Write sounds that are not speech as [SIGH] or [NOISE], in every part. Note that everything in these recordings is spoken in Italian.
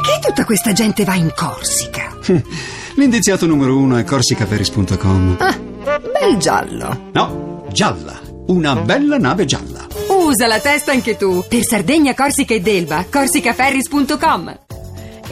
Perché tutta questa gente va in Corsica? [LAUGHS] L'indiziato numero uno è corsicaferris.com. Ah, bel giallo. No, gialla. Una bella nave gialla. Usa la testa anche tu. Per Sardegna, Corsica ed Elba, corsicaferris.com.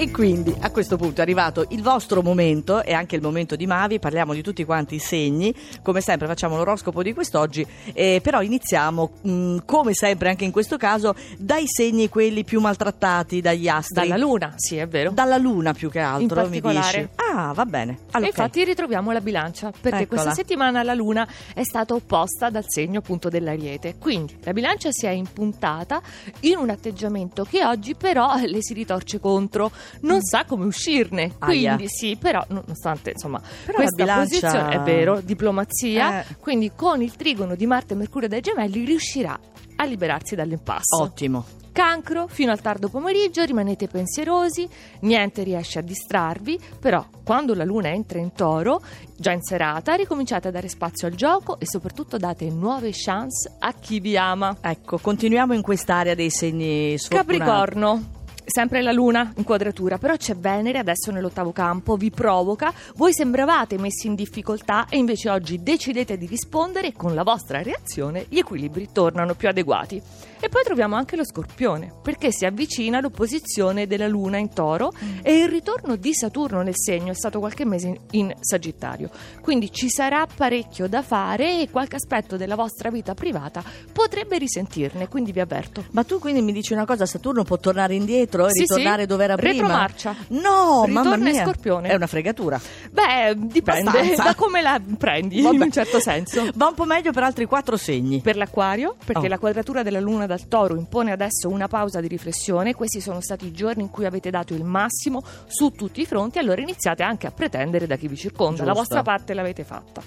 E quindi a questo punto è arrivato il vostro momento e anche il momento di Mavi, parliamo di tutti quanti i segni, come sempre facciamo l'oroscopo di quest'oggi, eh, però iniziamo mh, come sempre anche in questo caso dai segni quelli più maltrattati dagli astri. Dalla luna, sì, è vero. Dalla luna più che altro, In mi dici. Ah, va bene. Allora, E infatti ritroviamo la bilancia, perché Eccola. questa settimana la luna è stata opposta dal segno appunto dell'ariete. Quindi la bilancia si è impuntata in un atteggiamento che oggi però [LAUGHS] le si ritorce contro, non sa come uscirne. Aia. Quindi sì, però nonostante insomma Però questa bilancia- posizione è vero, diplomazia, Eh. quindi con il trigono di Marte e Mercurio dai gemelli riuscirà a liberarsi dall'impasse. ottimo. Cancro, fino al tardo pomeriggio rimanete pensierosi, niente riesce a distrarvi, però quando la luna entra in toro, già in serata, ricominciate a dare spazio al gioco e soprattutto date nuove chance a chi vi ama. Ecco, continuiamo in quest'area dei segni sfortunati. Capricorno. Sempre la luna in quadratura, però c'è Venere adesso nell'ottavo campo, vi provoca, voi sembravate messi in difficoltà e invece oggi decidete di rispondere e con la vostra reazione gli equilibri tornano più adeguati. E poi troviamo anche lo scorpione, perché si avvicina l'opposizione della luna in toro e il ritorno di Saturno nel segno è stato qualche mese in, in Sagittario. Quindi ci sarà parecchio da fare e qualche aspetto della vostra vita privata potrebbe risentirne, quindi vi avverto. Ma tu quindi mi dici una cosa, Saturno può tornare indietro e Sì, ritornare sì. dove era prima? Retromarcia. No, Ritorna mamma mia. Scorpione. È una fregatura. Beh, dipende Abbastanza. da come la prendi, Vabbè. in un certo senso. Va un po' meglio per altri quattro segni. Per l'acquario, perché Oh. la quadratura della luna dal toro impone adesso una pausa di riflessione, questi sono stati i giorni in cui avete dato il massimo su tutti i fronti, allora iniziate anche a pretendere da chi vi circonda, la Giusto. vostra parte l'avete fatta.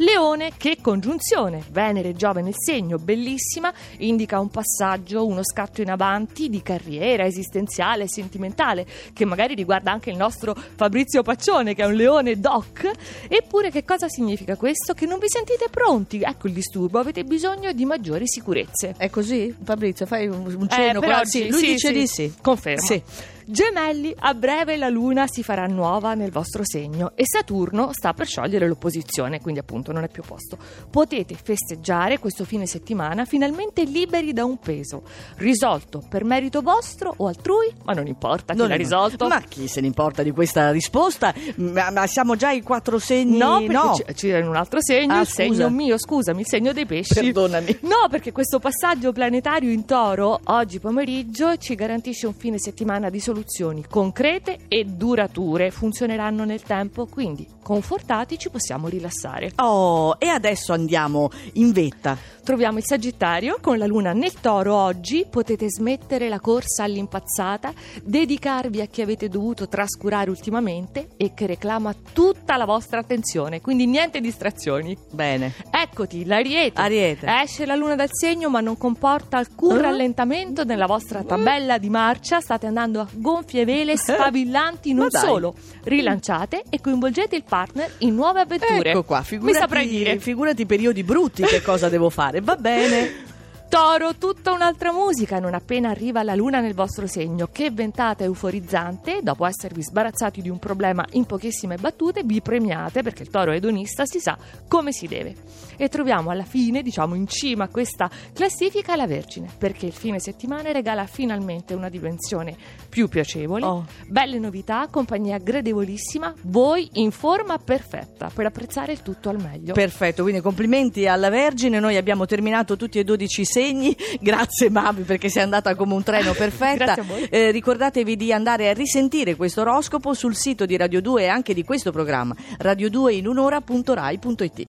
Leone, che congiunzione! Venere e Giove nel segno, bellissima, indica un passaggio, uno scatto in avanti di carriera esistenziale sentimentale, che magari riguarda anche il nostro Fabrizio Paccione, che è un leone doc. Eppure che cosa significa questo? Che non vi sentite pronti, ecco il disturbo, avete bisogno di maggiori sicurezze. È così? Fabrizio, fai un, Eh, cenno per qua. oggi, Sì, lui sì, dice sì. di sì. Confermo. Sì. Gemelli, a breve la Luna si farà nuova nel vostro segno e Saturno sta per sciogliere l'opposizione, quindi appunto non è più posto. Potete festeggiare questo fine settimana finalmente liberi da un peso, risolto per merito vostro o altrui, ma non importa chi Non l'ha è- risolto. Ma chi se ne importa di questa risposta? Ma, ma siamo già ai quattro segni? No, perché c- c'è un altro segno, Ah, il scusa. segno mio, scusami, il segno dei pesci. Perdonami. No, perché questo passaggio planetario in toro oggi pomeriggio ci garantisce un fine settimana di soluzioni concrete e durature. Funzioneranno nel tempo, quindi confortati ci possiamo rilassare. Oh, e adesso andiamo in vetta. Troviamo il Sagittario con la luna nel toro oggi. Potete smettere la corsa all'impazzata, dedicarvi a chi avete dovuto trascurare ultimamente e che reclama tutta la vostra attenzione. Quindi niente distrazioni. Bene. Eccoti, l'Ariete. Ariete. Esce la luna dal segno, ma non comporta alcun Eh? rallentamento nella vostra tabella di marcia. State andando a gonfie vele, sfavillanti, non solo. Rilanciate e coinvolgete il partner in nuove avventure. Ecco qua, Mi figurati, saprai dire. figurati i periodi brutti che cosa devo fare. Va bene. [LAUGHS] Toro, tutta un'altra musica non appena arriva la luna nel vostro segno. Che ventata euforizzante, dopo esservi sbarazzati di un problema in pochissime battute, vi premiate perché il toro edonista si sa come si deve. E troviamo alla fine, diciamo in cima a questa classifica, la Vergine, perché il fine settimana regala finalmente una dimensione più piacevole, Oh. belle novità, compagnia gradevolissima, voi in forma perfetta per apprezzare il tutto al meglio. Perfetto, quindi complimenti alla Vergine. Noi abbiamo terminato tutti e 12 segni. [LAUGHS] Grazie Mavi perché sei andata come un treno perfetta. Eh, ricordatevi di andare a risentire questo oroscopo sul sito di Radio 2 e anche di questo programma radio2inunora.rai.it.